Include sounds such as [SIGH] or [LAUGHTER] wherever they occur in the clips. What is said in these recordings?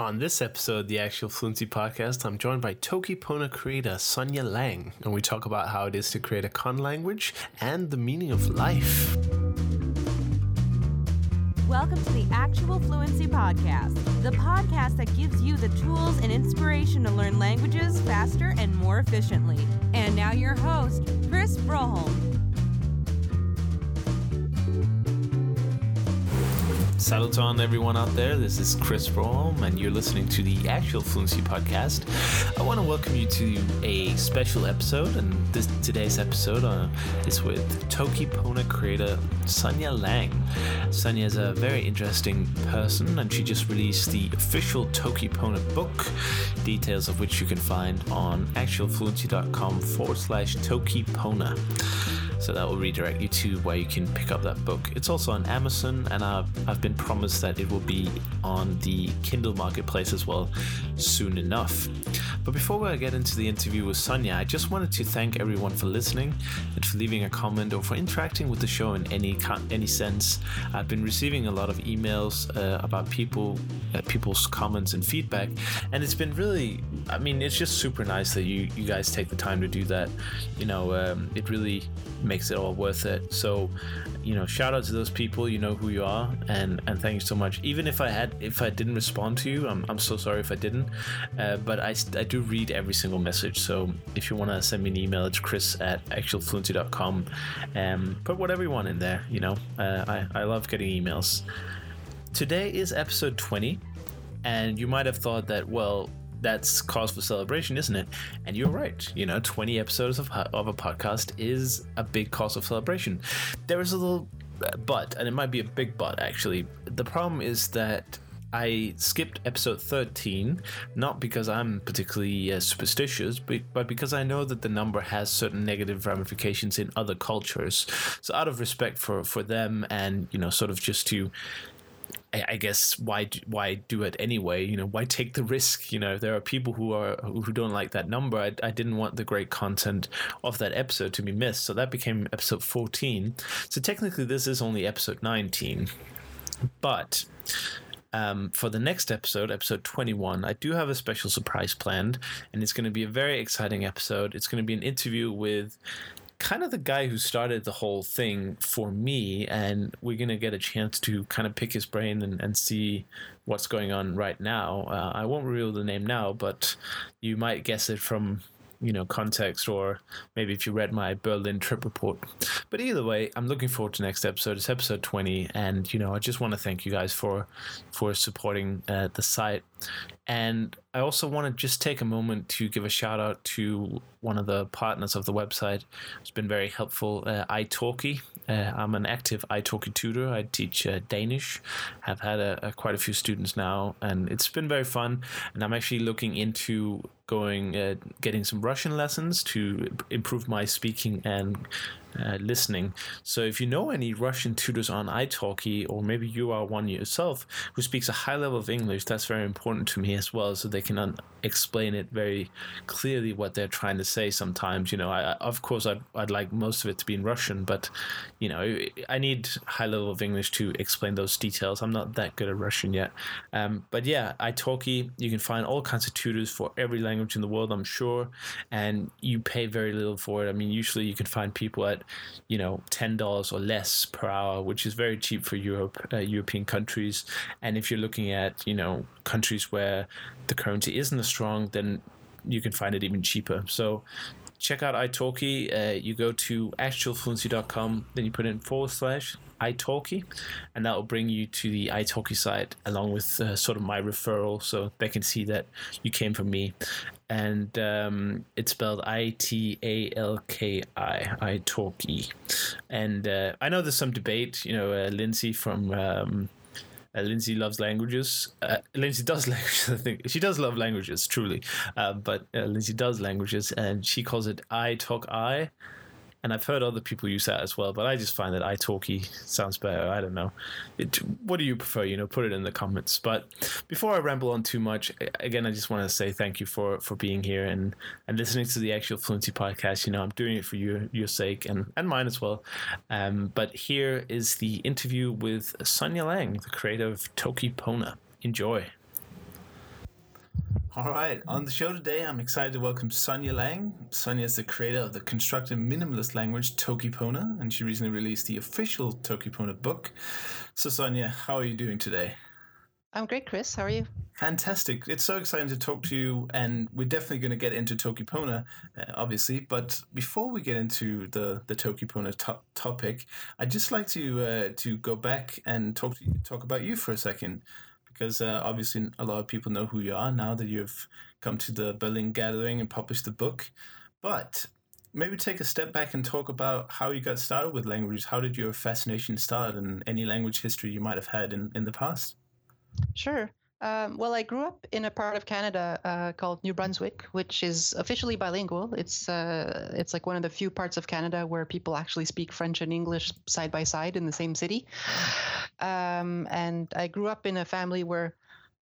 On this episode the Actual Fluency Podcast, I'm joined by Toki Pona creator Sonja Lang, and we talk about how it is to create a con language and the meaning of life. Welcome to the Actual Fluency Podcast, the podcast that gives you the tools and inspiration to learn languages faster and more efficiently. And now, your host, Chris Broholm. Saluton, everyone out there. This is Chris Broholm, and you're listening to the Actual Fluency Podcast. I want to welcome you to a special episode, and this today's episode uh, is with Toki Pona creator Sonja Lang. Sonja is a very interesting person, and she just released the official Toki Pona book, details of which you can find on actualfluency.com forward slash Toki Pona. So that will redirect you to where you can pick up that book. It's also on Amazon, and I've, I've been promised that it will be on the Kindle marketplace as well soon enough. But before we get into the interview with Sonja, I just wanted to thank everyone for listening and for leaving a comment or for interacting with the show in any any sense. I've been receiving a lot of emails uh, about people, uh, people's comments and feedback, and it's been really. I mean, it's just super nice that you you guys take the time to do that. You know, um, it really makes it all worth it. So, you know, shout out to those people. You know who you are, and and thank you so much. Even if I had, if I didn't respond to you, I'm, I'm so sorry if I didn't. Uh, but I, I do read every single message. So if you want to send me an email, it's chris at actualfluency.com. and put whatever you want in there. You know, uh, I I love getting emails. Today is episode 20, and you might have thought that well that's cause for celebration, isn't it? And you're right. You know, 20 episodes of, of a podcast is a big cause of celebration. There is a little but, and it might be a big but actually. The problem is that I skipped episode 13, not because I'm particularly uh, superstitious, but, but because I know that the number has certain negative ramifications in other cultures. So, out of respect for, for them and, you know, sort of just to I, guess why why do it anyway? You know, why take the risk? You know, there are people who are who don't like that number. I, I didn't want the great content of that episode to be missed, so that became episode fourteen. So technically, this is only episode nineteen, but. Um, for the next episode, episode 21, I do have a special surprise planned, and it's going to be a very exciting episode. It's going to be an interview with kind of the guy who started the whole thing for me, and we're gonna get a chance to kind of pick his brain and, and see what's going on right now. Uh, I won't reveal the name now, but you might guess it from you know context or maybe if you read my berlin trip report. But either way i'm looking forward to next episode. It's episode 20 and you know i just want to thank you guys for for supporting uh, the site and i also want to just take a moment to give a shout out to one of the partners of the website. It's been very helpful uh, italki. Uh, i'm an active italki tutor. I teach uh, danish. Have had a, a, quite a few students now and it's been very fun. And i'm actually looking into going uh, getting some Russian lessons to improve my speaking and uh, listening. So if you know any Russian tutors on italki, or maybe you are one yourself who speaks a high level of English, that's very important to me as well, so they can un- explain it very clearly what they're trying to say. Sometimes, you know, I, of course I'd, I'd like most of it to be in Russian, but you know, I need high level of English to explain those details. I'm not that good at Russian yet, um, but yeah, italki. You can find all kinds of tutors for every language in the world, I'm sure, and you pay very little for it. I mean, usually you can find people at you know ten dollars or less per hour, which is very cheap for Europe, uh, European countries. And if you're looking at you know countries where the currency isn't as strong, then you can find it even cheaper. So check out italki. Uh, you go to actualfluency.com, then you put in forward slash italki, and that will bring you to the italki site along with uh, sort of my referral, so they can see that you came from me. And um, it's spelled I T A L K I, italki. And uh, I know there's some debate. You know, uh, Lindsay from. Um, uh, Lindsay loves languages. Uh, Lindsay does [LAUGHS] languages. I think she does love languages, truly. Uh, but uh, Lindsay does languages, and she calls it "I talk I," and I've heard other people use that as well. But I just find that italki sounds better. I don't know. It, what do you prefer? You know, put it in the comments. But before I ramble on too much, again, I just want to say thank you for for being here and and listening to the actual fluency podcast. You know, I'm doing it for your your sake and and mine as well. Um, but here is the interview with Sonja Lang, the creator of Toki Pona. Enjoy. All right, on the show today, I'm excited to welcome Sonja Lang. Sonja is the creator of the constructive minimalist language Tokipona, and she recently released the official Tokipona book. So, Sonja, how are you doing today? I'm great, Chris. How are you? Fantastic. It's so exciting to talk to you, and we're definitely going to get into Tokipona, uh, obviously. But before we get into the, the Tokipona to- topic, I'd just like to uh, to go back and talk to you, talk about you for a second because uh, obviously a lot of people know who you are now that you've come to the Berlin Gathering and published the book. But maybe take a step back and talk about how you got started with languages. How did your fascination start, and any language history you might have had in, in the past? Sure. Um, well, I grew up in a part of Canada uh, called New Brunswick, which is officially bilingual. It's uh, it's like one of the few parts of Canada where people actually speak French and English side by side in the same city. Um, and I grew up in a family where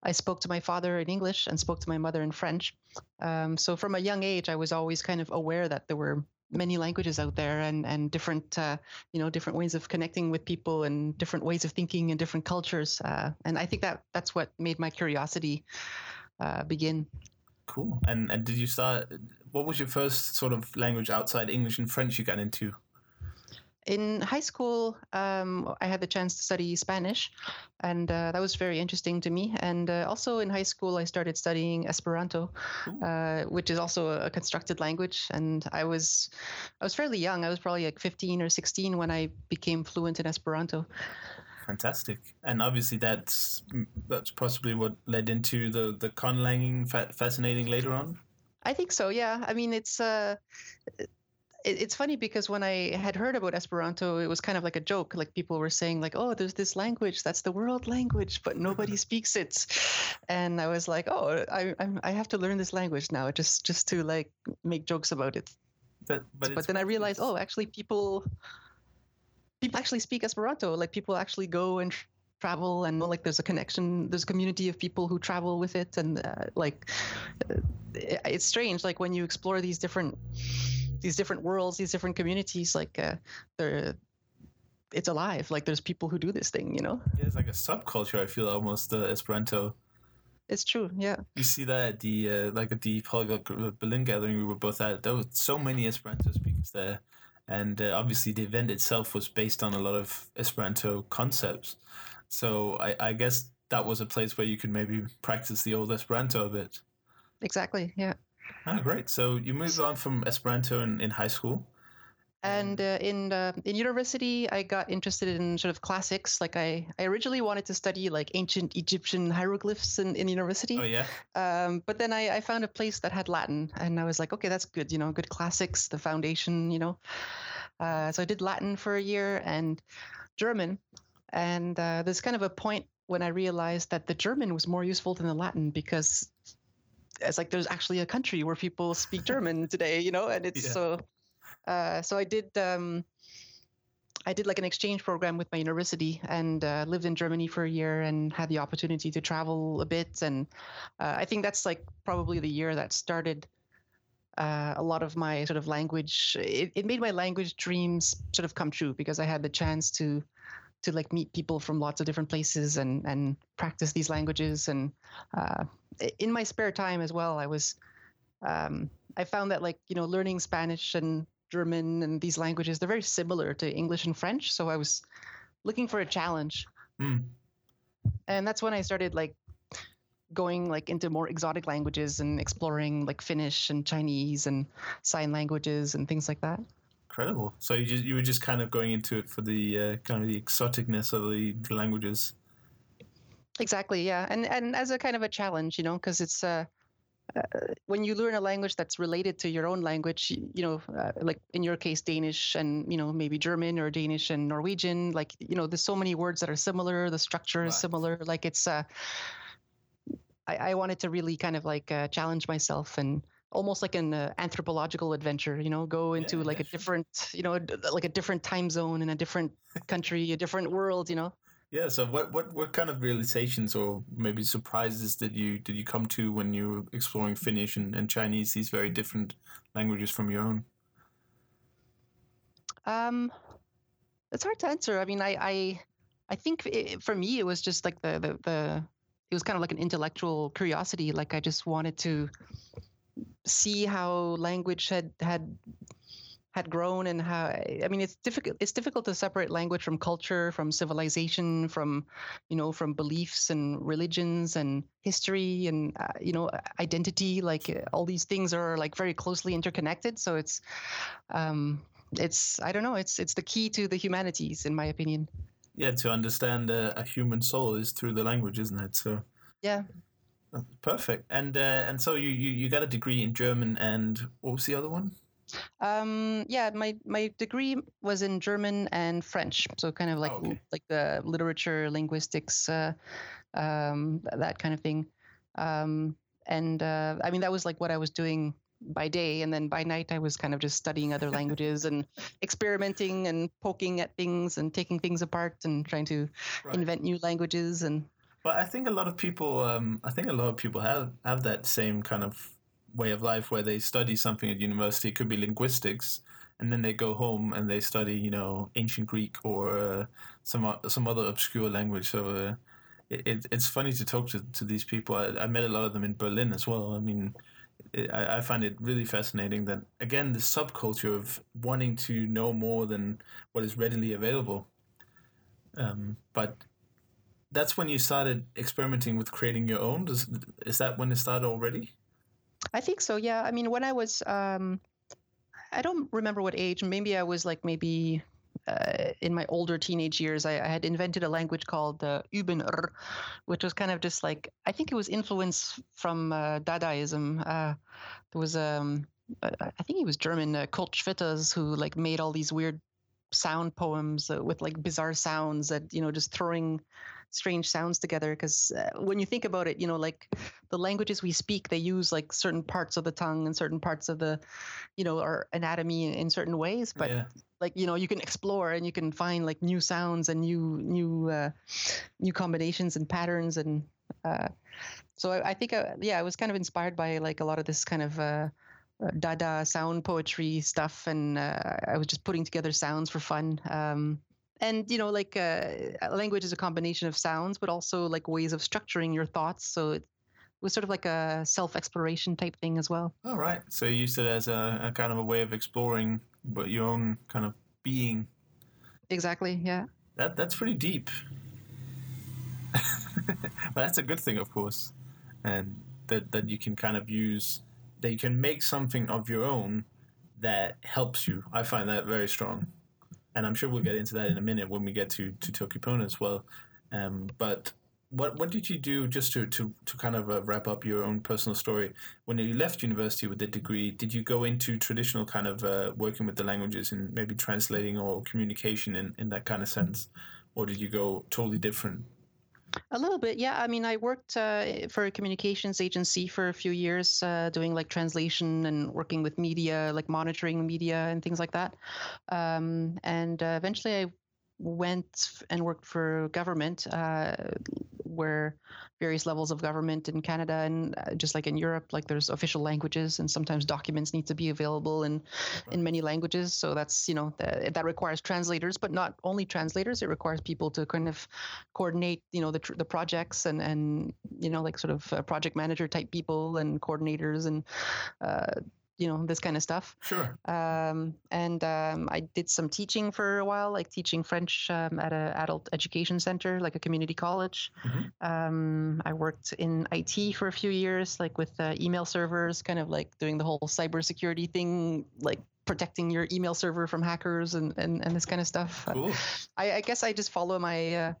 I spoke to my father in English and spoke to my mother in French. Um, so from a young age, I was always kind of aware that there were many languages out there and and different uh, you know different ways of connecting with people and different ways of thinking and different cultures uh, and I think that that's what made my curiosity uh, begin. Cool. And and did you start? What was your first sort of language outside English and French you got into? In high school, um, I had the chance to study Spanish, and uh, that was very interesting to me. And uh, also in high school, I started studying Esperanto, uh, which is also a constructed language. And I was, I was fairly young. I was probably like 15 or 16 when I became fluent in Esperanto. Fantastic, and obviously that's that's possibly what led into the the conlanging fa- fascinating later on. I think so. Yeah. I mean, it's uh, it's funny because when I had heard about Esperanto, it was kind of like a joke. Like people were saying, like, "Oh, there's this language that's the world language, but nobody [LAUGHS] speaks it." And I was like, "Oh, I I'm, I have to learn this language now, just just to like make jokes about it." But but, but then I realized, oh, actually, people people actually speak Esperanto. Like people actually go and travel and like there's a connection there's a community of people who travel with it and uh, like uh, it's strange like when you explore these different these different worlds, these different communities, like uh, they're it's alive. Like there's people who do this thing, you know. Yeah, it's like a subculture. I feel almost uh, Esperanto. It's true. Yeah. You see that at the uh, like at the Polyglot Berlin gathering we were both at. There were so many Esperanto speakers there, and uh, obviously the event itself was based on a lot of Esperanto concepts. So I, I guess that was a place where you could maybe practice the old Esperanto a bit. Exactly. Yeah. Ah, great. So you moved on from Esperanto in, in high school. And uh, in uh, in university, I got interested in sort of classics. Like I, I originally wanted to study like ancient Egyptian hieroglyphs in, in university. Oh yeah. Um, but then I, I found a place that had Latin, and I was like, okay, that's good. You know, good classics, the foundation. You know. Uh, so I did Latin for a year and German, and uh, there's kind of a point when I realized that the German was more useful than the Latin because it's like there's actually a country where people speak German today, you know, and [LAUGHS] it's yeah. so. Uh, so I did. Um, I did like an exchange program with my university and uh, lived in Germany for a year and had the opportunity to travel a bit. And uh, I think that's like probably the year that started uh, a lot of my sort of language. It, it made my language dreams sort of come true because I had the chance to to like meet people from lots of different places and and practice these languages. And uh, in my spare time as well i was um, i found that like you know learning spanish and german and these languages they're very similar to english and french. So i was looking for a challenge. Mm. and that's when i started like going like into more exotic languages and exploring like finnish and chinese and sign languages and things like that incredible. So you just you were just kind of going into it for the uh, kind of the exoticness of the, the, languages. Exactly. Yeah, and and as a kind of a challenge, you know, because it's uh, uh, when you learn a language that's related to your own language, you know, uh, like in your case, Danish and, you know, maybe German or Danish and Norwegian, like, you know, there's so many words that are similar. The structure is similar. Like it's, uh, I, I wanted to really kind of like uh, challenge myself and almost like an uh, anthropological adventure you know go into yeah, like yeah, a different you know like a different time zone in a different country a different world you know? Yeah so what what what kind of realizations or maybe surprises did you did you come to when you were exploring finnish and, and chinese these very different languages from your own? Um it's hard to answer. I mean i i i think it, for me it was just like the the, the it was kind of like an intellectual curiosity. Like I just wanted to see how language had had had grown and how i mean it's difficult it's difficult to separate language from culture from civilization from you know from beliefs and religions and history and uh, you know identity. Like uh, all these things are like very closely interconnected. So it's um it's i don't know it's it's the key to the humanities in my opinion. Yeah to understand uh, a human soul is through the language isn't it? So yeah perfect. And uh, and so you, you you got a degree in german and what was the other one? Um, yeah, my my degree was in German and French, so kind of like Oh, okay. like the literature, linguistics, uh, um, that kind of thing. Um, and uh, I mean, that was like what I was doing by day, and then by night I was kind of just studying other [LAUGHS] languages and experimenting and poking at things and taking things apart and trying to invent new languages and But I think a lot of people, um, I think a lot of people have have that same kind of way of life where they study something at university. It could be linguistics, and then they go home and they study, you know, ancient Greek or uh, some some other obscure language. So uh, it, it, it's funny to talk to, to these people. I, I met a lot of them in Berlin as well. I mean, I, I find it really fascinating that again the subculture of wanting to know more than what is readily available. Um, but that's when you started experimenting with creating your own. Does, is that when it started already? I think so. Yeah. I mean, when I was, um, I don't remember what age. Maybe I was like maybe uh, in my older teenage years. I, I had invented a language called uh, which was kind of just like I think it was influence from uh, Dadaism. Uh, there was um, I I think he was German, uh, Kurt Schwitters, who like made all these weird sound poems uh, with like bizarre sounds that you know just throwing strange sounds together because uh, when you think about it you know like the languages we speak they use like certain parts of the tongue and certain parts of the you know our anatomy in, in certain ways but yeah. like you know you can explore and you can find like new sounds and new new uh, new combinations and patterns and uh, so I, I think uh, yeah I was kind of inspired by like a lot of this kind of uh, uh, Dada sound poetry stuff and uh, I was just putting together sounds for fun um, and you know like uh, language is a combination of sounds but also like ways of structuring your thoughts so it was sort of like a self-exploration type thing as well All right. So you used it as a, a kind of a way of exploring but your own kind of being. exactly yeah That that's pretty deep. [LAUGHS] but that's a good thing, of course, and that that you can kind of use that you can make something of your own that helps you. I find that very strong, and I'm sure we'll get into that in a minute when we get to to Tokipona as well. Um, but what what did you do just to to, to kind of uh, wrap up your own personal story when you left university with the degree? Did you go into traditional kind of uh, working with the languages and maybe translating or communication in, in that kind of sense, or did you go totally different? A little bit, yeah. I mean, I worked uh, for a communications agency for a few years, uh, doing like translation and working with media, like monitoring media and things like that. Um, and uh, eventually, I went and worked for government, uh, where various levels of government in Canada and uh, just like in Europe, like there's official languages, and sometimes documents need to be available in in many languages. So that's you know th- that requires translators, but not only translators. It requires people to kind of coordinate, you know, the tr- the projects and and you know like sort of uh, project manager type people and coordinators and uh, you know this kind of stuff. Sure. Um, and um, I did some teaching for a while, like teaching French um, at an adult education center, like a community college. Mhm. Um, I worked in IT for a few years, like with uh, email servers, kind of like doing the whole cybersecurity thing, like protecting your email server from hackers and, and, and this kind of stuff. Uh, Cool. I, I guess I just follow my, uh,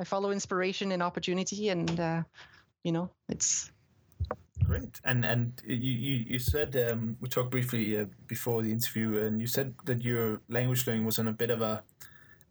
I follow inspiration and opportunity, and uh, you know, it's Great. And and you you, you said um, we talked briefly uh, before the interview, and you said that your language learning was on a bit of a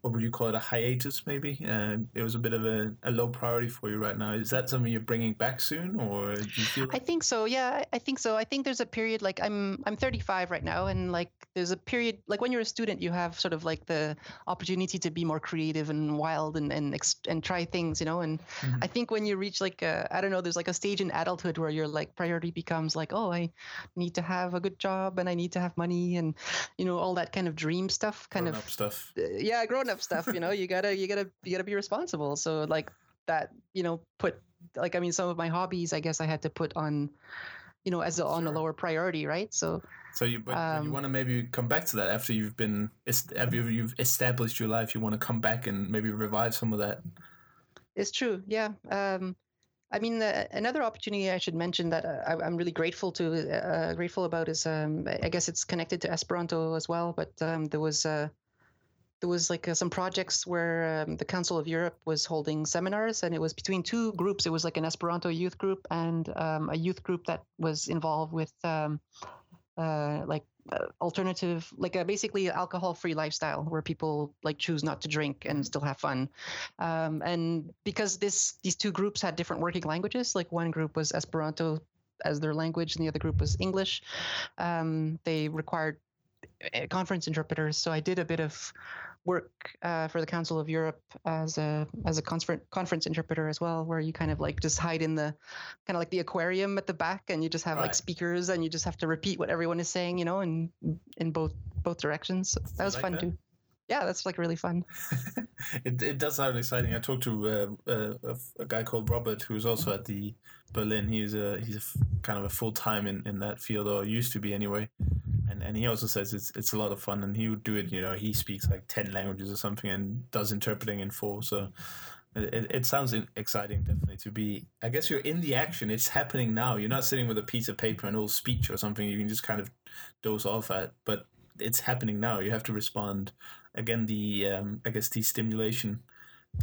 what would you call it a hiatus maybe? And it was a bit of a, a low priority for you right now. Is that something you're bringing back soon, or do you feel? I think so. Yeah, I- think so. I think there's a period like I'm I'm 35 right now, and like there's a period like when you're a student, you have sort of like the opportunity to be more creative and wild and and ex- and try things, you know. And Mhm. I think when you reach like I don't know, there's like a stage in adulthood where your like priority becomes like, oh, I need to have a good job and I need to have money and you know all that kind of dream stuff, kind Grown-up of stuff. uh, yeah grown up stuff you know you gotta you gotta you gotta be responsible so like that you know put like I mean, some of my hobbies, I guess I had to put on, you know, as a, on a lower priority, right? So So you, but but you Um, want to maybe come back to that after you've been, after you've you've established your life. You want to come back and maybe revive some of that. It's true. Yeah. Um, I mean, uh, another opportunity I should mention that uh, I, I'm really grateful to, uh, grateful about is, um, I I guess it's connected to Esperanto as well. But um, there was, uh, there was like uh, some projects where um, the Council of Europe was holding seminars, and it was between two groups. It was like an Esperanto youth group and um, a youth group that was involved with, um, uh, like uh, alternative, like a basically alcohol-free lifestyle where people like choose not to drink and still have fun. Um, and because this these two groups had different working languages, like one group was Esperanto as their language and the other group was English, um, they required uh, conference interpreters. So I did a bit of work uh, for the Council of Europe as a as a conference conference interpreter as well, where you kind of like just hide in the kind of like the aquarium at the back, and you just have like speakers, and you just have to repeat what everyone is saying, you know, in in both both directions. So that was like fun that? too. Yeah, that's like really fun. [LAUGHS] it, it does sound exciting. I talked to uh, uh, a, guy called Robert who was also at the Berlin. He's a he's a f- kind of a full time in, in that field or used to be anyway. And and he also says it's it's a lot of fun and he would do it. You know, he speaks like ten languages or something and does interpreting in four. So. It, it- sounds exciting, definitely, to be. I guess you're in the action. It's happening now. You're not sitting with a piece of paper and little speech or something you can just kind of doze off at. But it's happening now. You have to respond again the um, I guess the stimulation,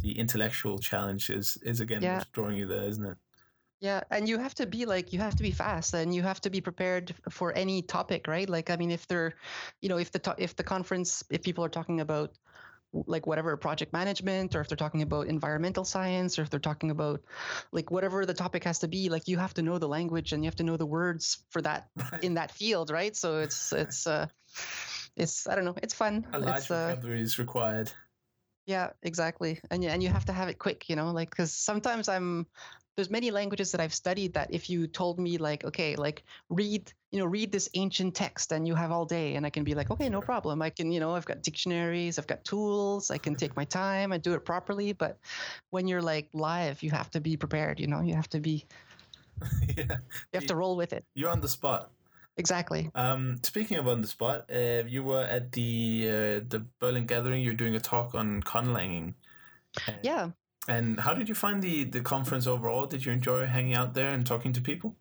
the intellectual challenge is is again Yeah. what's drawing you there, isn't it? Yeah, and you have to be like you have to be fast, and you have to be prepared for any topic, right? Like, I mean, if they're, you know, if the to- if the conference, if people are talking about like whatever project management, or if they're talking about environmental science, or if they're talking about like whatever the topic has to be, like you have to know the language and you have to know the words for that [LAUGHS] in that field, right? So it's it's uh, it's I don't know, it's fun. A large It's uh, vocabulary is required. yeah, exactly. And you, and you have to have it quick, you know, like because sometimes I'm there's many languages that I've studied that if you told me like, okay, like read, you know, read this ancient text and you have all day and I can be like, okay, no problem. I can, you know, I've got dictionaries, I've got tools, I can take my time and do it properly. But when you're like live, you have to be prepared, you know, you have to be, [LAUGHS] yeah, you have to roll with it. you're on the spot. Exactly. Um, speaking of on the spot, uh, you were at the uh, the Berlin Gathering. You're doing a talk on conlanging. And- Yeah. And how did you find the the conference overall? Did you enjoy hanging out there and talking to people?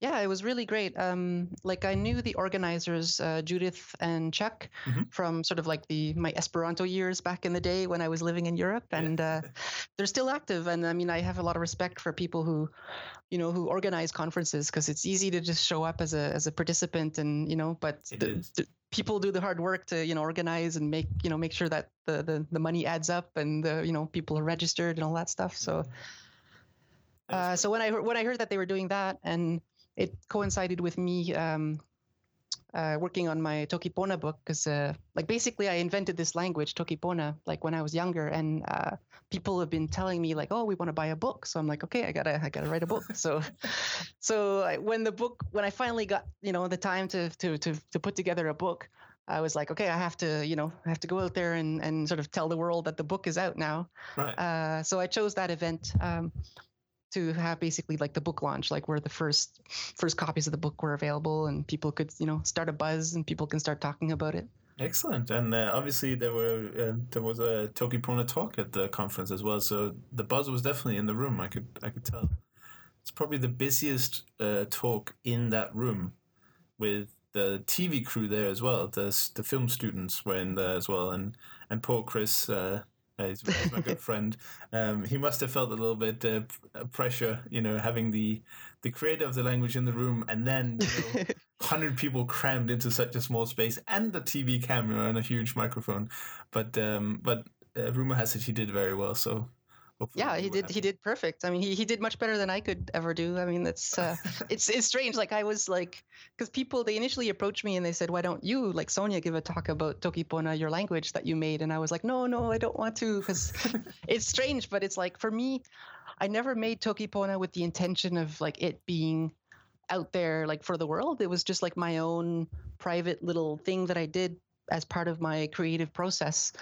Yeah, it was really great. Um, like I knew the organizers, uh, Judith and Chuck, Mhm. from sort of like the my Esperanto years back in the day when I was living in Europe, and uh, they're still active. And I mean, I have a lot of respect for people who, you know, who organize conferences because it's easy to just show up as a as a participant, and you know, but the, the people do the hard work to you know organize and make you know make sure that the the, the money adds up and the you know people are registered and all that stuff. So. Uh, so when I heard, when I heard that they were doing that, and it coincided with me um, uh, working on my Tokipona book, because uh, like basically I invented this language Tokipona like when I was younger, and uh, people have been telling me like, oh, we want to buy a book. So I'm like, okay, I gotta I gotta write a book. so [LAUGHS] so I, when the book when I finally got you know the time to to to to put together a book. I was like, okay, I have to, you know, I have to go out there and, and sort of tell the world that the book is out now. right. Uh, so I chose that event um, to have basically like the book launch, like where the first first copies of the book were available, and people could you know start a buzz, and people can start talking about it. Excellent, and uh, obviously there were uh, there was a Tokipona talk at the conference as well, so the buzz was definitely in the room. I could I could tell. It's probably the busiest uh, talk in that room, with the TV crew there as well. The the film students were in there as well, and and poor Chris. Uh, uh, he's, he's my good friend. Um, he must have felt a little bit uh, pressure, you know, having the the creator of the language in the room, and then you know, [LAUGHS] hundred people crammed into such a small space, and the TV camera and a huge microphone. But um, but uh, rumor has it he did very well. So hopefully yeah, he did. happy. He did perfect. I mean, he, he did much better than I could ever do. I mean, it's uh, [LAUGHS] it's it's strange. Like I was like, because people they initially approached me and they said, why don't you like Sonja give a talk about Tokipona, your language that you made? And I was like, no, no, I don't want to because [LAUGHS] it's strange. But it's like for me, I never made Tokipona with the intention of like it being out there like for the world. It was just like my own private little thing that I did as part of my creative process.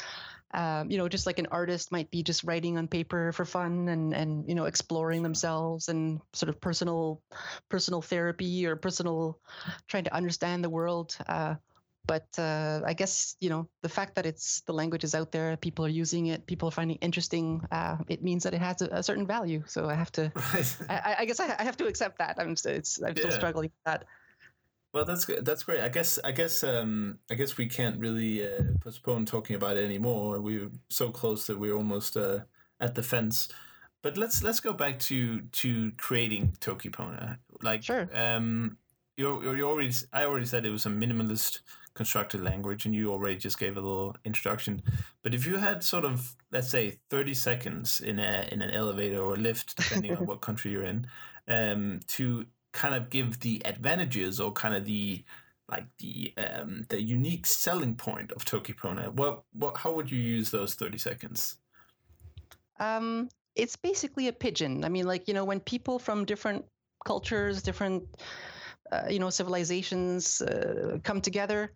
Um, you know, just like an artist might be just writing on paper for fun and and you know exploring themselves and sort of personal personal therapy or personal trying to understand the world. Uh, but uh, I guess you know the fact that it's the language is out there, people are using it, people are finding it interesting. Uh, it means that it has a, a, certain value. So I have to. [LAUGHS] I, I, guess I, have to accept that. I'm it's I'm yeah. still struggling with that. Well, that's that's great. I guess I guess um, I guess we can't really uh, postpone talking about it anymore. We're so close that we're almost uh, at the fence. But let's let's go back to to creating Tokipona. Like, sure. Um, you you already I already said it was a minimalist constructed language, and you already just gave a little introduction. But if you had sort of let's say thirty seconds in a in an elevator or lift, depending on [LAUGHS] what country you're in, um, to kind of give the advantages or kind of the like the um, the unique selling point of Tokipona, what what how would you use those thirty seconds? Um, it's basically a pidgin. I mean, like you know, when people from different cultures, different uh, you know civilizations uh, come together,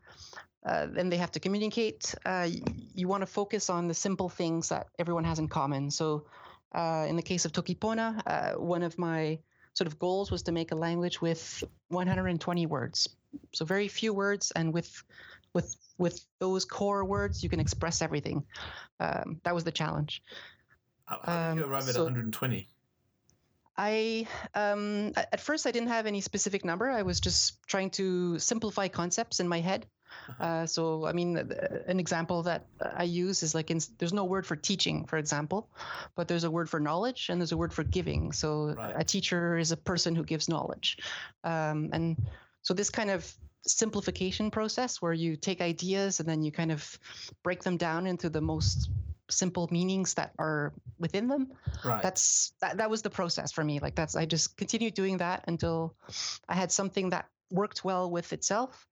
uh, they have to communicate. Uh, you want to focus on the simple things that everyone has in common. So, uh, in the case of Tokipona, uh, one of my sort of goals was to make a language with 120 words. So very few words, and with with with those core words, you can express everything. Um, that was the challenge. How, how did you um, arrive at so 120? I um, at first I didn't have any specific number. I was just trying to simplify concepts in my head. Uh-huh. Uh, so, I mean, an example that I use is like in, there's no word for teaching, for example, but there's a word for knowledge and there's a word for giving. So, right. a teacher is a person who gives knowledge. Um, and so, this kind of simplification process where you take ideas and then you kind of break them down into the most simple meanings that are within them right. that's that, that was the process for me like that's i just continued doing that until i had something that worked well with itself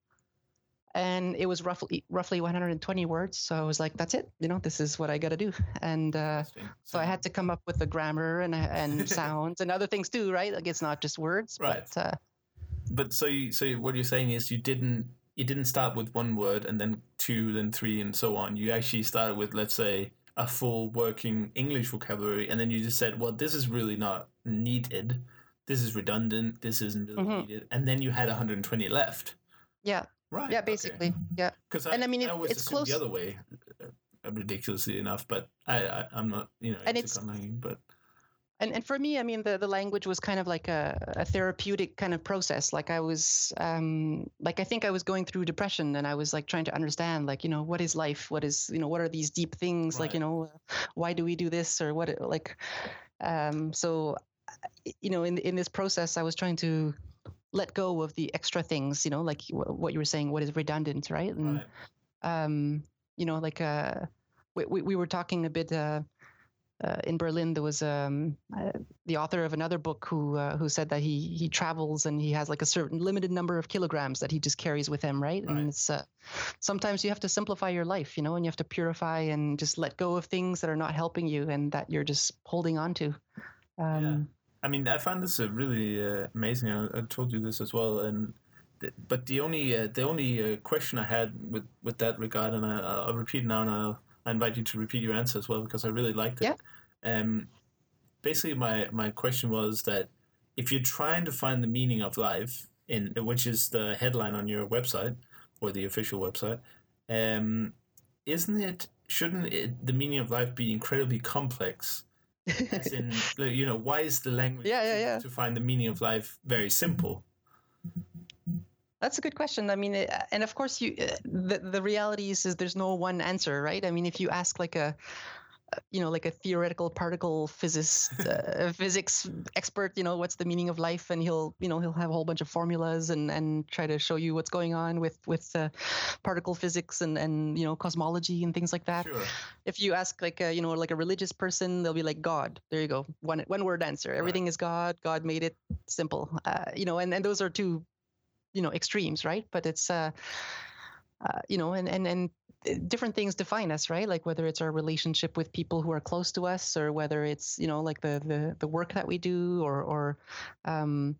and it was roughly roughly 120 words. So I was like, "That's it, you know, this is what I got to do." And uh, so I had to come up with the grammar and and [LAUGHS] sounds and other things too, right? Like it's not just words, right? But, uh, but so you, so what you're saying is you didn't you didn't start with one word and then two, then three, and so on. You actually started with let's say a full working English vocabulary, and then you just said, "Well, this is really not needed. This is redundant. This isn't really mm-hmm. needed," and then you had 120 left. Yeah. Right. Yeah, basically. Okay. Yeah. Because and I mean, it, I it's close the other way, uh, ridiculously enough. But I, I am not, you know, and it's lying, but. And, and for me, I mean, the, the language was kind of like a, a therapeutic kind of process. Like I was, um, like I think I was going through depression, and I was like trying to understand, like you know, what is life? What is you know, what are these deep things? Right. Like you know, why do we do this or what? Like, um, so, you know, in in this process, I was trying to let go of the extra things, you know, like what you were saying, what is redundant, right? And, right. um, you know, like uh, we, we, we were talking a bit uh, uh, in Berlin. There was um, uh, the author of another book who uh, who said that he he travels and he has like a certain limited number of kilograms that he just carries with him, right? right. And it's uh, sometimes you have to simplify your life, you know, and you have to purify and just let go of things that are not helping you and that you're just holding on to. Um, yeah I mean, I find this really uh, amazing. I, I, told you this as well, and th- but the only uh, the only uh, question I had with with that regard, and I, will repeat now, and I'll I invite you to repeat your answer as well because I really liked it. Yeah. Um, basically, my my question was that if you're trying to find the meaning of life, in which is the headline on your website or the official website, um, isn't it? Shouldn't it, the meaning of life be incredibly complex? As in, [LAUGHS] you know, why is the language yeah, yeah, yeah. to find the meaning of life very simple? That's a good question. I mean, and of course, you uh, the the reality is, is there's no one answer, right? I mean, if you ask like a you know, like a theoretical particle physicist, [LAUGHS] uh, physics expert, you know, what's the meaning of life, and he'll, you know, he'll have a whole bunch of formulas and and try to show you what's going on with with uh, particle physics and and you know cosmology and things like that. Sure. If you ask like a you know like a religious person, they'll be like God. There you go, one one word answer. Everything right. is God. God made it simple. Uh, you know, and and those are two, you know, extremes, right? But it's. Uh, uh, you know, and, and and different things define us, right? Like whether it's our relationship with people who are close to us, or whether it's you know like the the the work that we do, or or um,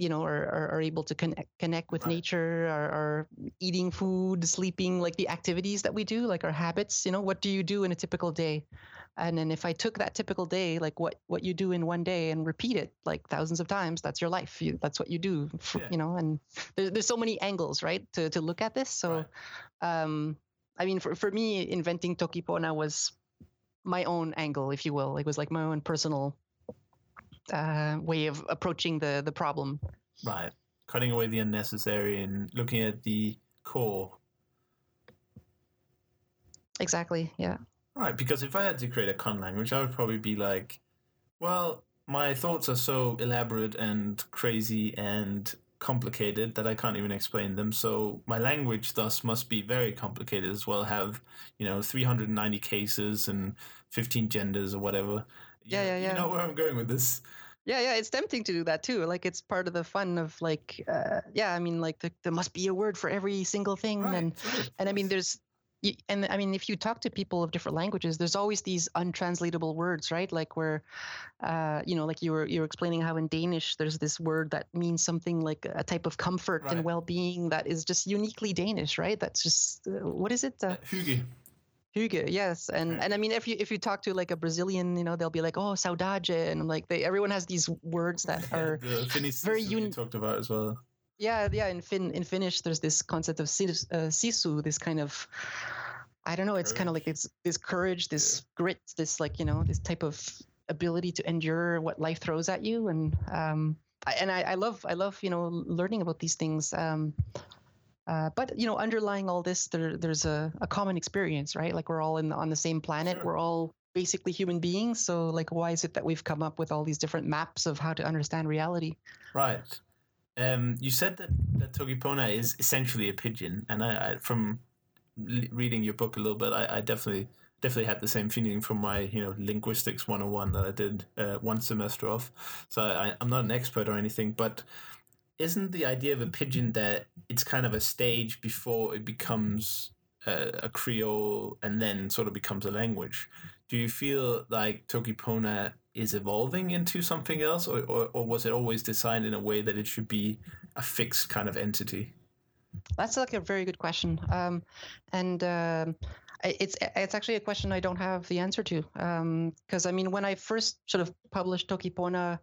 you know, are, are, are able to connect connect with Right. nature, are, are eating food, sleeping, like the activities that we do, like our habits. You know, what do you do in a typical day? And then if I took that typical day, like what what you do in one day, and repeat it like thousands of times, that's your life. You, that's what you do. f- Yeah. You know, and there's there's so many angles, right, to to look at this. So, Right. um, I mean, for for me, inventing Tokipona was my own angle, if you will. It was like my own personal uh, way of approaching the the problem. Right. Cutting away the unnecessary and looking at the core. Exactly. Yeah. Right, because if I had to create a con language, I would probably be like, well, my thoughts are so elaborate and crazy and complicated that I can't even explain them. So my language thus must be very complicated as well. Have you know 390 cases and 15 genders or whatever. Yeah, know- yeah, You know where I'm going with this. Yeah, yeah, it's tempting to do that too. Like it's part of the fun of like, uh, yeah, I mean, like the, there must be a word for every single thing, and right, of and I mean, there's, and I mean, if you talk to people of different languages, there's always these untranslatable words, right? Like where, uh, you know, like you were you were explaining how in Danish there's this word that means something like a type of comfort Right. and well-being that is just uniquely Danish, right? That's just uh, what is it? Uh, Uh, hygge. Hygge, yes, and Right. and I mean, if you if you talk to like a Brazilian, you know, they'll be like, oh, saudade, and I'm like, they everyone has these words that [LAUGHS] are very system you talked about as well. yeah, yeah. In Fin in Finnish, there's this concept of sis, uh, sisu, this kind of, I don't know, it's kind of like Courage. this this courage, this grit, this like you know, this type of ability to endure what life throws at you, and um, I, and I, I love I love you know learning about these things. Um, uh, but you know, underlying all this, there there's a, a common experience, right? Like we're all in on the same planet. Sure. We're all basically human beings. So like, why is it that we've come up with all these different maps of how to understand reality? Right. Um, you said that, that Tokipona is essentially a pidgin, and I, I from l- reading your book a little bit, I, I definitely definitely had the same feeling from my you know linguistics 101 that I did uh, one semester of. So I, I'm not an expert or anything, but isn't the idea of a pidgin that it's kind of a stage before it becomes a, a Creole and then sort of becomes a language? Do you feel like Tokipona is evolving into something else, or, or, or was it always designed in a way that it should be a fixed kind of entity? That's like a very good question, um, and um, it's it's actually a question I don't have the answer to. Because I mean, when I first sort of published Tokipona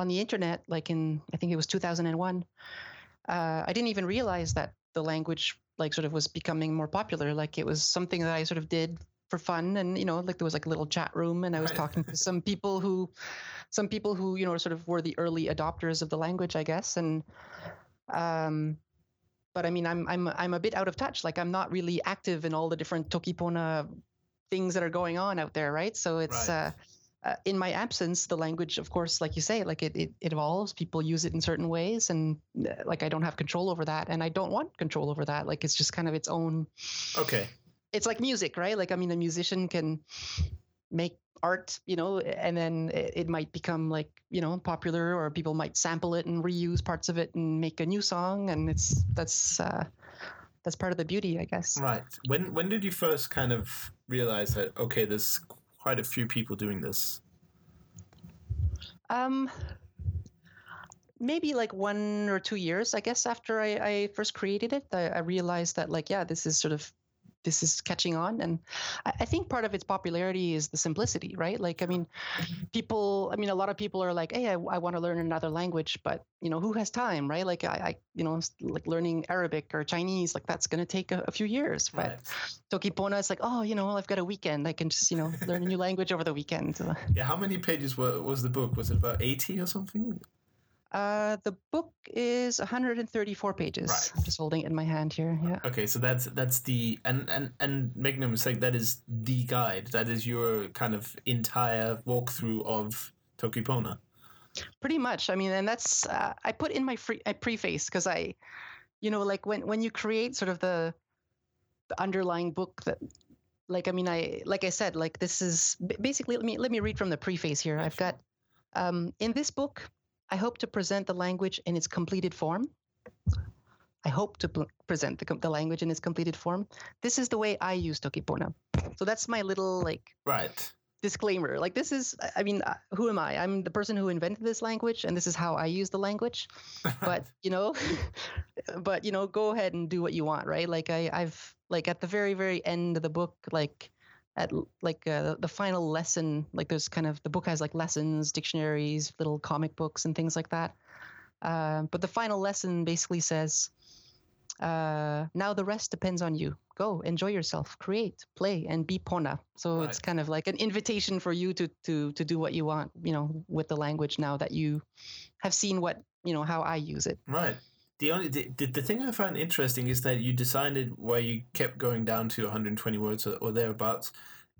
on the internet, like in I think it was 2001, uh, I didn't even realize that the language like sort of was becoming more popular. Like it was something that I sort of did for fun, and you know, like there was like a little chat room, and I was Right. talking to some people who, some people who you know sort of were the early adopters of the language, I guess, and. Um, but I mean, I'm I'm I'm a bit out of touch. Like I'm not really active in all the different Tokipona things that are going on out there, right? So it's Right. uh, uh, in my absence, the language, of course, like you say, like it, it it evolves. People use it in certain ways, and uh, like I don't have control over that, and I don't want control over that. Like it's just kind of its own. Okay. It's like music, right? Like I mean, a musician can make art, you know, and then it, it might become like you know popular, or people might sample it and reuse parts of it and make a new song, and it's that's uh, that's part of the beauty, I guess. Right. When when did you first kind of realize that okay, there's quite a few people doing this? Um, maybe like one or two years, I guess, after I, I first created it, I, I realized that like, yeah, this is sort of this is catching on, and I, I think part of its popularity is the simplicity, right? Like, I mean, people, I mean, a lot of people are like, hey, I, I want to learn another language, but you know, who has time, right? Like, I, I you know, like learning Arabic or Chinese, like that's going to take a, a few years, but Right. Tokipona, is like, oh, you know, I've got a weekend, I can just, you know, learn a new language over the weekend. [LAUGHS] Yeah. How many pages were, was the book? Was it about eighty or something? Uh, the book is 134 pages. Right. I'm just holding it in my hand here. Yeah. Okay, so that's that's the and and and make no mistake, that is the guide. That is your kind of entire walkthrough of Tokipona. Pretty much. I mean, and that's uh, I put in my free I preface because I, you know, like when when you create sort of the the underlying book that. Like I mean, I like I said, like this is basically. Let me let me read from the preface here. I've got um, in this book, I hope to present the language in its completed form. I hope to pl- present the, com- the language in its completed form. This is the way I use Tokipona. So that's my little like Right. disclaimer like this is i mean uh, who am i i'm the person who invented this language and this is how i use the language [LAUGHS] but you know [LAUGHS] but you know go ahead and do what you want right like i i've like at the very very end of the book like at like uh, the final lesson like there's kind of the book has like lessons dictionaries little comic books and things like that. Uh, but the final lesson basically says uh, now the rest depends on you. Go enjoy yourself create play and be pona. So right. it's kind of like an invitation for you to to to do what you want you know with the language now that you have seen what you know how i use it. Right the only the, the thing i find interesting is that you decided where you kept going down to 120 words or, or thereabouts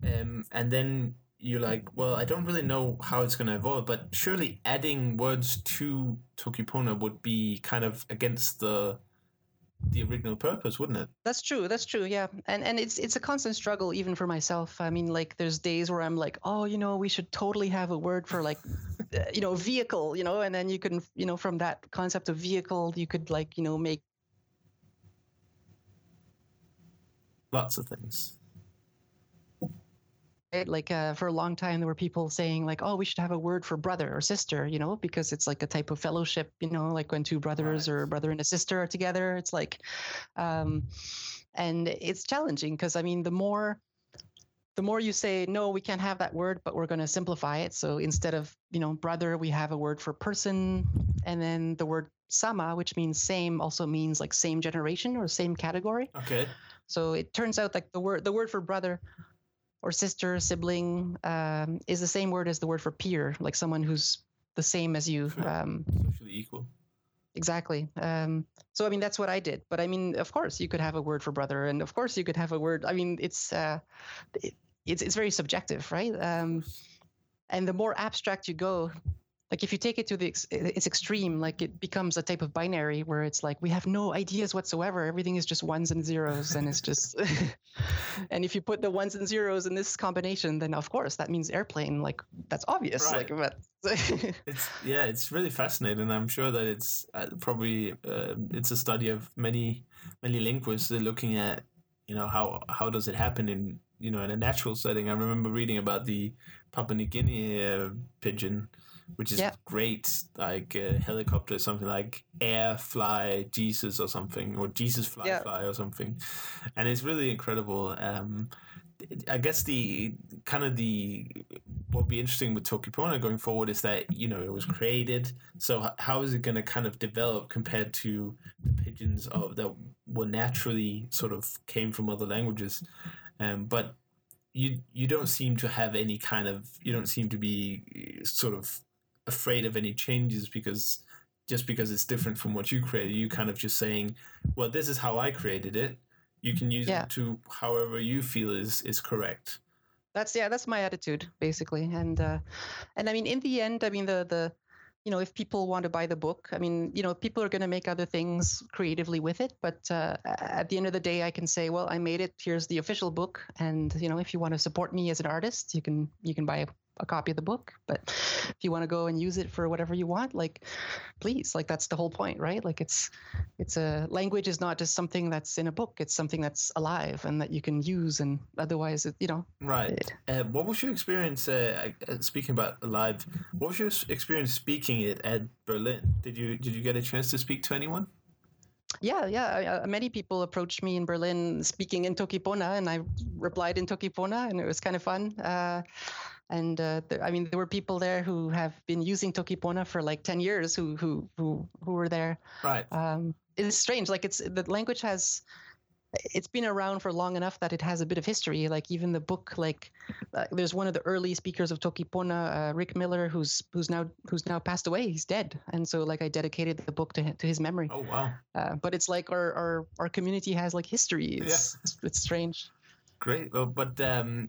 um, and then you're like well i don't really know how it's going to evolve but surely adding words to tokipona would be kind of against the the original purpose, wouldn't it? That's true. That's true. Yeah, and and it's it's a constant struggle even for myself. I mean, like there's days where I'm like, oh, you know, we should totally have a word for like, [LAUGHS] uh, you know, vehicle, you know, and then you can, you know, from that concept of vehicle, you could like, you know, make lots of things like uh, for a long time there were people saying like oh we should have a word for brother or sister you know because it's like a type of fellowship you know like when two brothers right. or a brother and a sister are together it's like um and it's challenging because i mean the more the more you say no we can't have that word but we're going to simplify it so instead of you know brother we have a word for person and then the word sama which means same also means like same generation or same category okay so it turns out like the word the word for brother or sister, sibling um, is the same word as the word for peer, like someone who's the same as you. Um, Socially equal. Exactly. Um, so I mean that's what I did. But I mean, of course, you could have a word for brother, and of course, you could have a word. I mean, it's uh, it, it's it's very subjective, right? Um, and the more abstract you go, like if you take it to the ex- its extreme like it becomes a type of binary where it's like we have no ideas whatsoever everything is just ones and zeros and it's just [LAUGHS] and if you put the ones and zeros in this combination then of course that means airplane like that's obvious right. like but [LAUGHS] it's yeah it's really fascinating i'm sure that it's uh, probably uh, it's a study of many many linguists looking at you know how how does it happen in you know in a natural setting i remember reading about the papua new guinea uh, pidgin which is yeah. great. Like a helicopter, something like Air Fly Jesus or something, or Jesus Fly yeah. Fly or something, and it's really incredible. Um, I guess the kind of the what will be interesting with Tokipona going forward is that you know it was created. So how is it going to kind of develop compared to the pidgins of that were naturally sort of came from other languages? Um, but you you don't seem to have any kind of you don't seem to be sort of afraid of any changes because just because it's different from what you created, you kind of just saying, well, this is how I created it. You can use yeah. it to however you feel is is correct. That's yeah, that's my attitude basically, and uh, and I mean, in the end, I mean the the you know if people want to buy the book i mean you know people are going to make other things creatively with it but uh, at the end of the day i can say well i made it here's the official book and you know if you want to support me as an artist you can you can buy a copy of the book but if you want to go and use it for whatever you want like please like that's the whole point right like it's it's a language is not just something that's in a book it's something that's alive and that you can use and otherwise it, you know right uh, what was your experience uh, uh, speaking about alive what was your experience speaking it at berlin did you did you get a chance to speak to anyone yeah, yeah. Uh, many people approached me in Berlin speaking in Tokipona, and I replied in Tokipona, and it was kind of fun. Uh, and uh, there, I mean, there were people there who have been using Tokipona for like ten years, who who who who were there. Right. Um, it's strange. Like it's the language has it's been around for long enough that it has a bit of history. Like even the book, like uh, there's one of the early speakers of Tokipona, uh, Rick Miller, who's who's now who's now passed away. He's dead, and so like I dedicated the book to to his memory. Oh wow! Uh, but it's like our, our our community has like history. It's, yeah. it's, it's strange. Great, well, but um,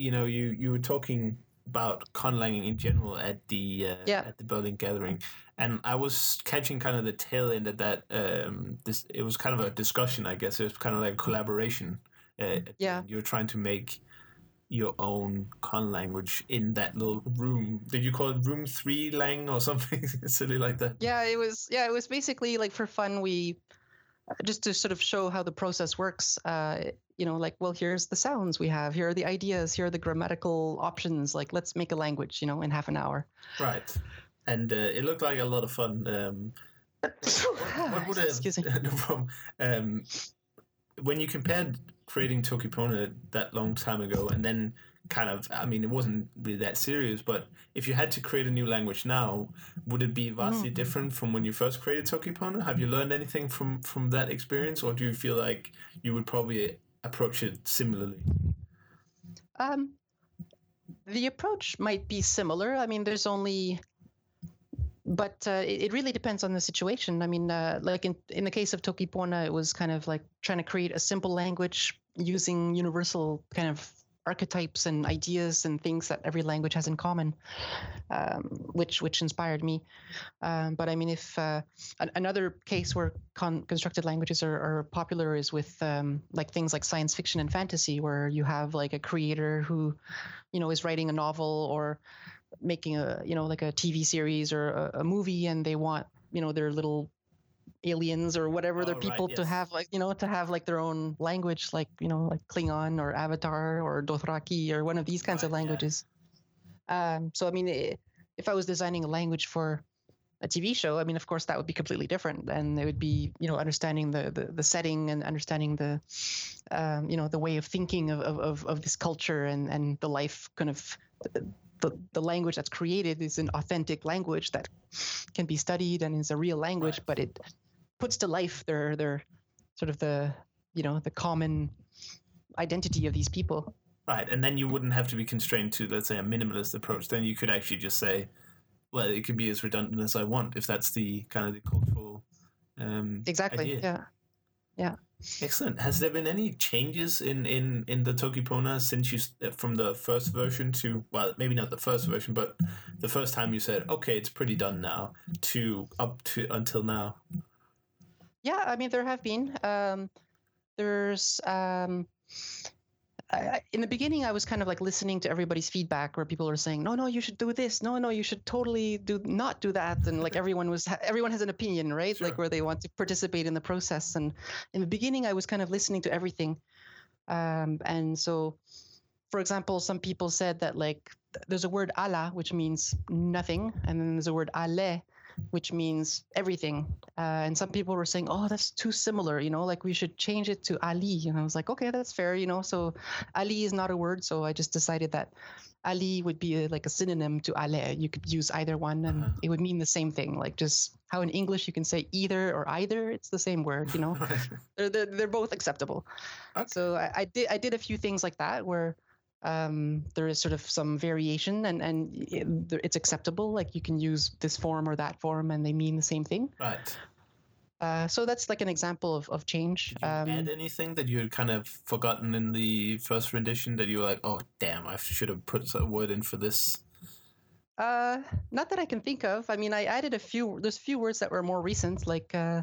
you know, you you were talking about conlanging in general at the uh, yeah. at the Berlin gathering, and I was catching kind of the tail end of that. Um, this it was kind of a discussion, I guess. It was kind of like a collaboration. Uh, yeah, you were trying to make your own con language in that little room. Did you call it room three lang or something [LAUGHS] silly like that? Yeah, it was. Yeah, it was basically like for fun. We just to sort of show how the process works. Uh, you know, like, well, here's the sounds we have, here are the ideas, here are the grammatical options. Like, let's make a language, you know, in half an hour. Right. And uh, it looked like a lot of fun. Um, [LAUGHS] what, what would have, Excuse me. [LAUGHS] no problem. Um, when you compared creating Tokipona that long time ago and then kind of i mean it wasn't really that serious but if you had to create a new language now would it be vastly Mm. different from when you first created tokipona have you learned anything from from that experience or do you feel like you would probably approach it similarly Um, the approach might be similar. I mean, there's only, but uh, it, really depends on the situation. I mean, uh, like in in the case of Tokipona, it was kind of like trying to create a simple language using universal kind of archetypes and ideas and things that every language has in common, um, which which inspired me. Um, but I mean, if uh, an, another case where con- constructed languages are, are popular is with um, like things like science fiction and fantasy, where you have like a creator who, you know, is writing a novel or making a you know like a TV series or a, a movie, and they want you know their little aliens or whatever their Oh, right, people to have like you know to have like their own language like you know like klingon or avatar or dothraki or one of these kinds of Right, yeah. languages um so i mean i if i was designing a language for a tv show i mean of course that would be completely different and it would be you know understanding the the, the setting and understanding the um you know the way of thinking of of, of, of this culture and and the life kind of the, the language that's created is an authentic language that can be studied and is a real language, Right. but it puts to life their their sort of the you know the common identity of these people. right and then you wouldn't have to be constrained to let's say a minimalist approach then you could actually just say well it can be as redundant as i want if that's the kind of the cultural um Exactly. idea. Yeah. Excellent. Has there been any changes in in in the Tokipona since you uh, from the first version to well maybe not the first version but the first time you said okay it's pretty done now to up to until now. Yeah, I mean there have been. Um, there's um, I, in the beginning I was kind of like listening to everybody's feedback where people are saying, no, no, you should do this. No, no, you should totally do not do that. And like everyone was everyone has an opinion, right? Sure. Like where they want to participate in the process. And in the beginning I was kind of listening to everything. Um, and so, for example, some people said that like there's a word ala which means nothing, and then there's a word Ale which means everything. Uh, and some people were saying, "Oh, that's too similar," you know, like we should change it to Ali. And I was like, "Okay, that's fair," you know. So Ali is not a word, so I just decided that Ali would be a, like a synonym to Ale. You could use either one, and Uh-huh. it would mean the same thing. Like just how in English you can say either or either, it's the same word, you know. [LAUGHS] they're, they're they're both acceptable. Okay. So I, I did I did a few things like that where um, there is sort of some variation and and it's acceptable. Like you can use this form or that form, and they mean the same thing. right. Uh, so that's like an example of of change. Did you Um, add anything that you had kind of forgotten in the first rendition that you were like, oh damn, I should have put a word in for this. Uh, not that I can think of. I mean, I added a few. There's a few words that were more recent, like uh,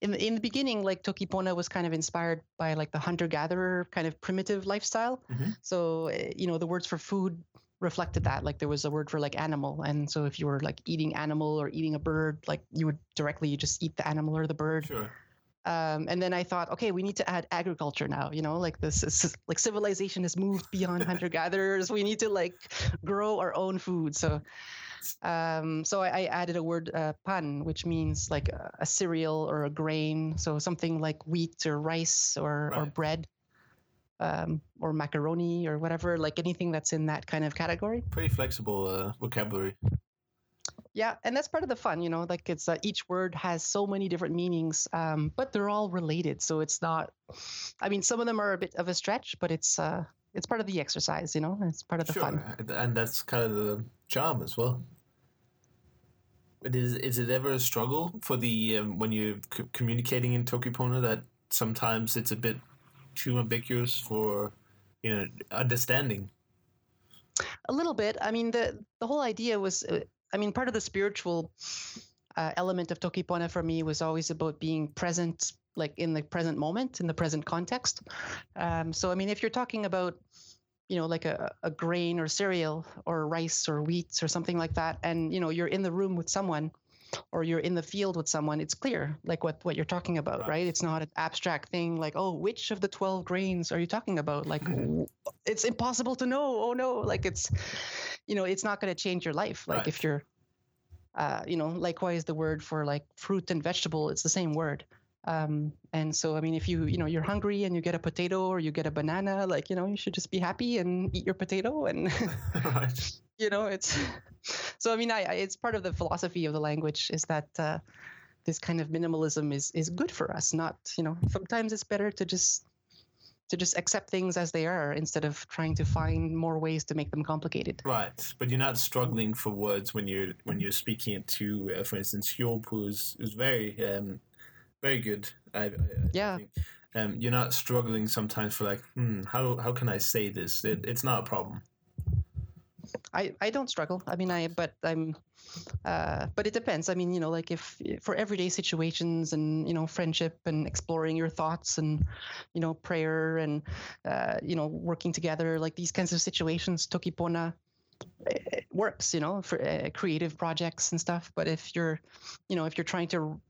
in the in the beginning, like Tokipona was kind of inspired by like the hunter gatherer kind of primitive lifestyle. Mhm. So uh, you know, the words for food reflected that. Like there was a word for like animal, and so if you were like eating animal or eating a bird, like you would directly just eat the animal or the bird. Sure. Um, and then I thought, okay, we need to add agriculture now. You know, like this is [LAUGHS] like civilization has moved beyond [LAUGHS] hunter gatherers. We need to like grow our own food. So, um, so I, I added a word uh, pan, which means like a, a cereal or a grain. So something like wheat or rice or or bread. Um, or macaroni or whatever, like anything that's in that kind of category. Pretty flexible uh, vocabulary. Yeah, and that's part of the fun, you know. Like it's uh, each word has so many different meanings, um, but they're all related. So it's not. I mean, some of them are a bit of a stretch, but it's uh, it's part of the exercise, you know. It's part of the sure. fun. and- that's kind of the charm as well. But is is it ever a struggle for the um, when you're c- communicating in Tokipona that sometimes it's a bit too ambiguous for you know understanding? A little bit. I mean, the the whole idea was. Uh, I mean, part of the spiritual uh, element of Tokipona for me was always about being present, like in the present moment, in the present context. Um, so, I mean, if you're talking about, you know, like a, a grain or cereal or rice or wheat or something like that, and you know, you're in the room with someone, or you're in the field with someone, it's clear like what what you're talking about, right? Right. It's not an abstract thing like, oh, which of the 12 grains are you talking about? Like it's impossible to know. Oh no, like it's you know, it's not going to change your life like Right. if you're uh, you know, likewise the word for like fruit and vegetable, it's the same word. Um, and so, I mean, if you, you know, you're hungry and you get a potato or you get a banana, like, you know, you should just be happy and eat your potato. And, [LAUGHS] [LAUGHS] right. you know, it's, [LAUGHS] so, I mean, I, I, it's part of the philosophy of the language is that, uh, this kind of minimalism is, is good for us. Not, you know, sometimes it's better to just, to just accept things as they are instead of trying to find more ways to make them complicated. Right, but you're not struggling for words when you're when you're speaking it to, uh, for instance, Job, who's who's very um, very good. I, I, I Yeah. think. Um, you're not struggling sometimes for like, hmm, how how can I say this? It, it's not a problem. I, I don't struggle. I mean, I but I'm, uh, but it depends. I mean, you know, like if for everyday situations and you know friendship and exploring your thoughts and you know prayer and uh, you know working together, like these kinds of situations, Tokipona eh, works. You know, for uh, creative projects and stuff. But if you're, you know, if you're trying to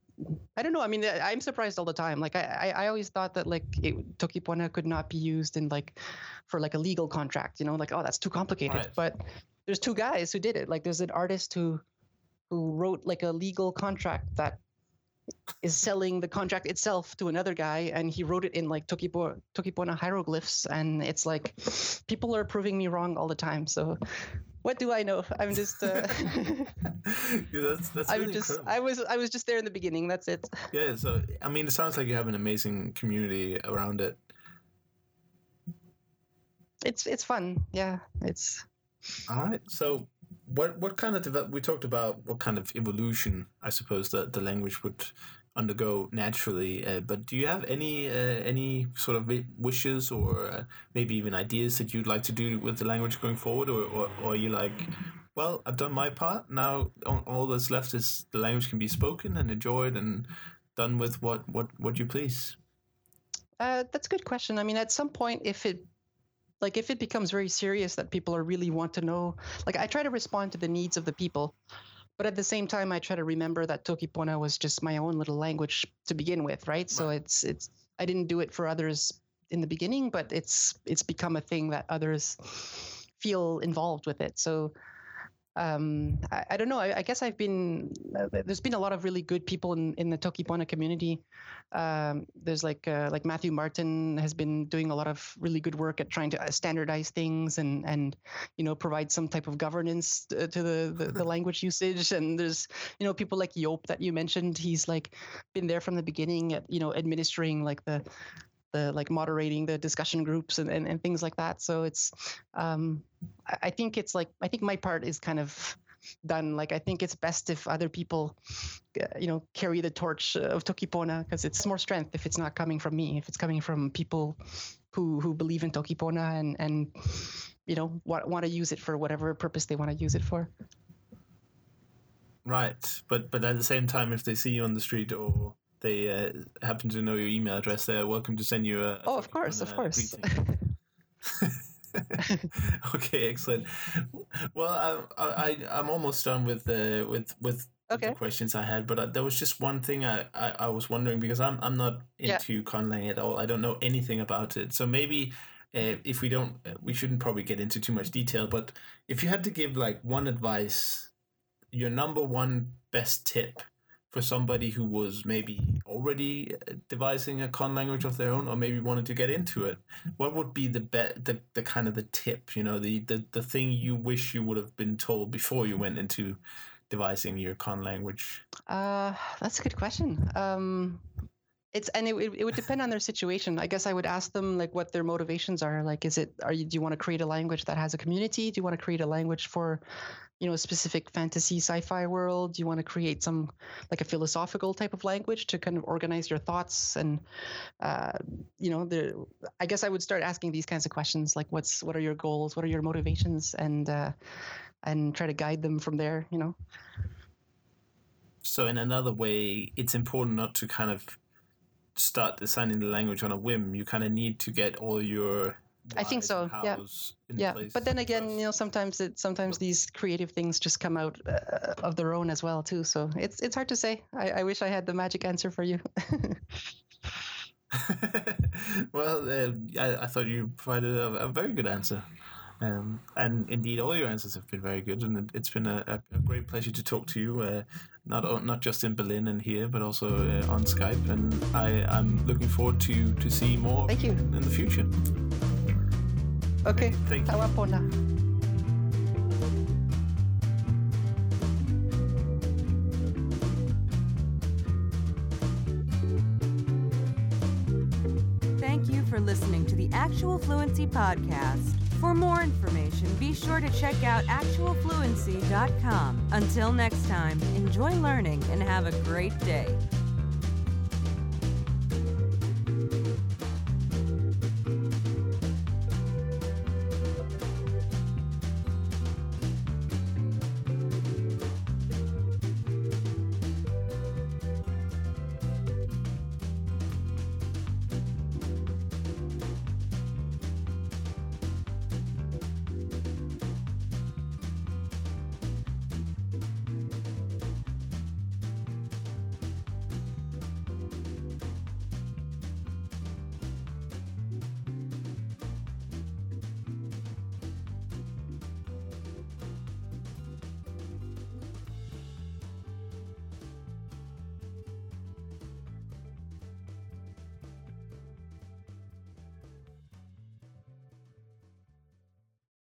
I don't know. I mean, I- I'm surprised all the time. Like, I, I I always thought that like it, Tokipona could not be used in like for like a legal contract. You know, like oh, that's too complicated. Right. But there's two guys who did it. Like, there's an artist who who wrote like a legal contract that is selling the contract itself to another guy, and he wrote it in like Tokipo, Tokipona hieroglyphs, and it's like people are proving me wrong all the time. So. What do I know? I'm just, uh, [LAUGHS] yeah, that's that's I'm really just, incredible. I was, I was just there in the beginning. That's it. Yeah, so I mean, it sounds like you have an amazing community around it. it's it's fun yeah it's All right. So, what what kind of develop? We talked about what kind of evolution I suppose that the language would undergo naturally. Uh, but do you have any uh, any sort of wishes or uh, maybe even ideas that you'd like to do with the language going forward, or or, or are you like, well, I've done my part. Now all, that's left is the language can be spoken and enjoyed and done with what what what you please. uh, that's a good question i mean at some point if it like if it becomes very serious that people are really want to know like i try to respond to the needs of the people but at the same time i try to remember that tokipona was just my own little language to begin with right so Right. it's it's i didn't do it for others in the beginning but it's it's become a thing that others feel involved with it so um, I, I don't know. I, I guess I've been uh, there's been a lot of really good people in, in the Tokipona community. Um, there's like uh, like Matthew Martin has been doing a lot of really good work at trying to uh, standardize things and and you know provide some type of governance to, to the, the the [LAUGHS] language usage. And there's you know people like Yop that you mentioned. He's like been there from the beginning at you know administering like the the like moderating the discussion groups and, and, and things like that. So it's um, I, think it's like I think my part is kind of done. Like I think it's best if other people, uh, you know, carry the torch of Tokipona because it's more strength if it's not coming from me. If it's coming from people who who believe in Tokipona and and you know want want to use it for whatever purpose they want to use it for. Right, but but at the same time, if they see you on the street or they uh, happen to know your email address, they're welcome to send you a. Oh, of course, of course. [LAUGHS] [LAUGHS] okay, excellent. Well, I, I I'm almost done with uh, with with Okay. the questions I had, but uh, there was just one thing I, I, I was wondering because I'm I'm not Yeah. into conlang at all. I don't know anything about it. So maybe uh, if we don't, uh, we shouldn't probably get into too much detail. But if you had to give like one advice, your number one best tip for somebody who was maybe already uh, devising a con language of their own or maybe wanted to get into it what would be the be- the, the kind of the tip you know the, the the thing you wish you would have been told before you went into devising your con language Uh, that's a good question. Um, it's and it, it would depend on their situation. I guess I would ask them like what their motivations are. Like, is it are you do you want to create a language that has a community? Do you want to create a language for, you know, a specific fantasy sci-fi world? You want to create some like a philosophical type of language to kind of organize your thoughts and, uh, you know, the I guess I would start asking these kinds of questions like what's what are your goals? What are your motivations? And uh, and try to guide them from there. You know. so in another way it's important not to kind of start designing the language on a whim you kind of need to get all your I think so, yeah. yeah place but then again you know sometimes it sometimes these creative things just come out uh, of their own as well too so it's it's hard to say i, I wish i had the magic answer for you [LAUGHS] well, uh, I, I thought you provided a, a very good answer. Um, and indeed, all your answers have been very good, and it, it's been a, a, great pleasure to talk to you. Uh, not not just in Berlin and here, but also uh, on Skype. And I, I'm looking forward to to see more Thank you. in the future. Okay Thank you. Tawa pona. Thank you for listening to the Actual Fluency Podcast. For more information, be sure to check out actualfluency.com. Until next time, enjoy learning and have a great day.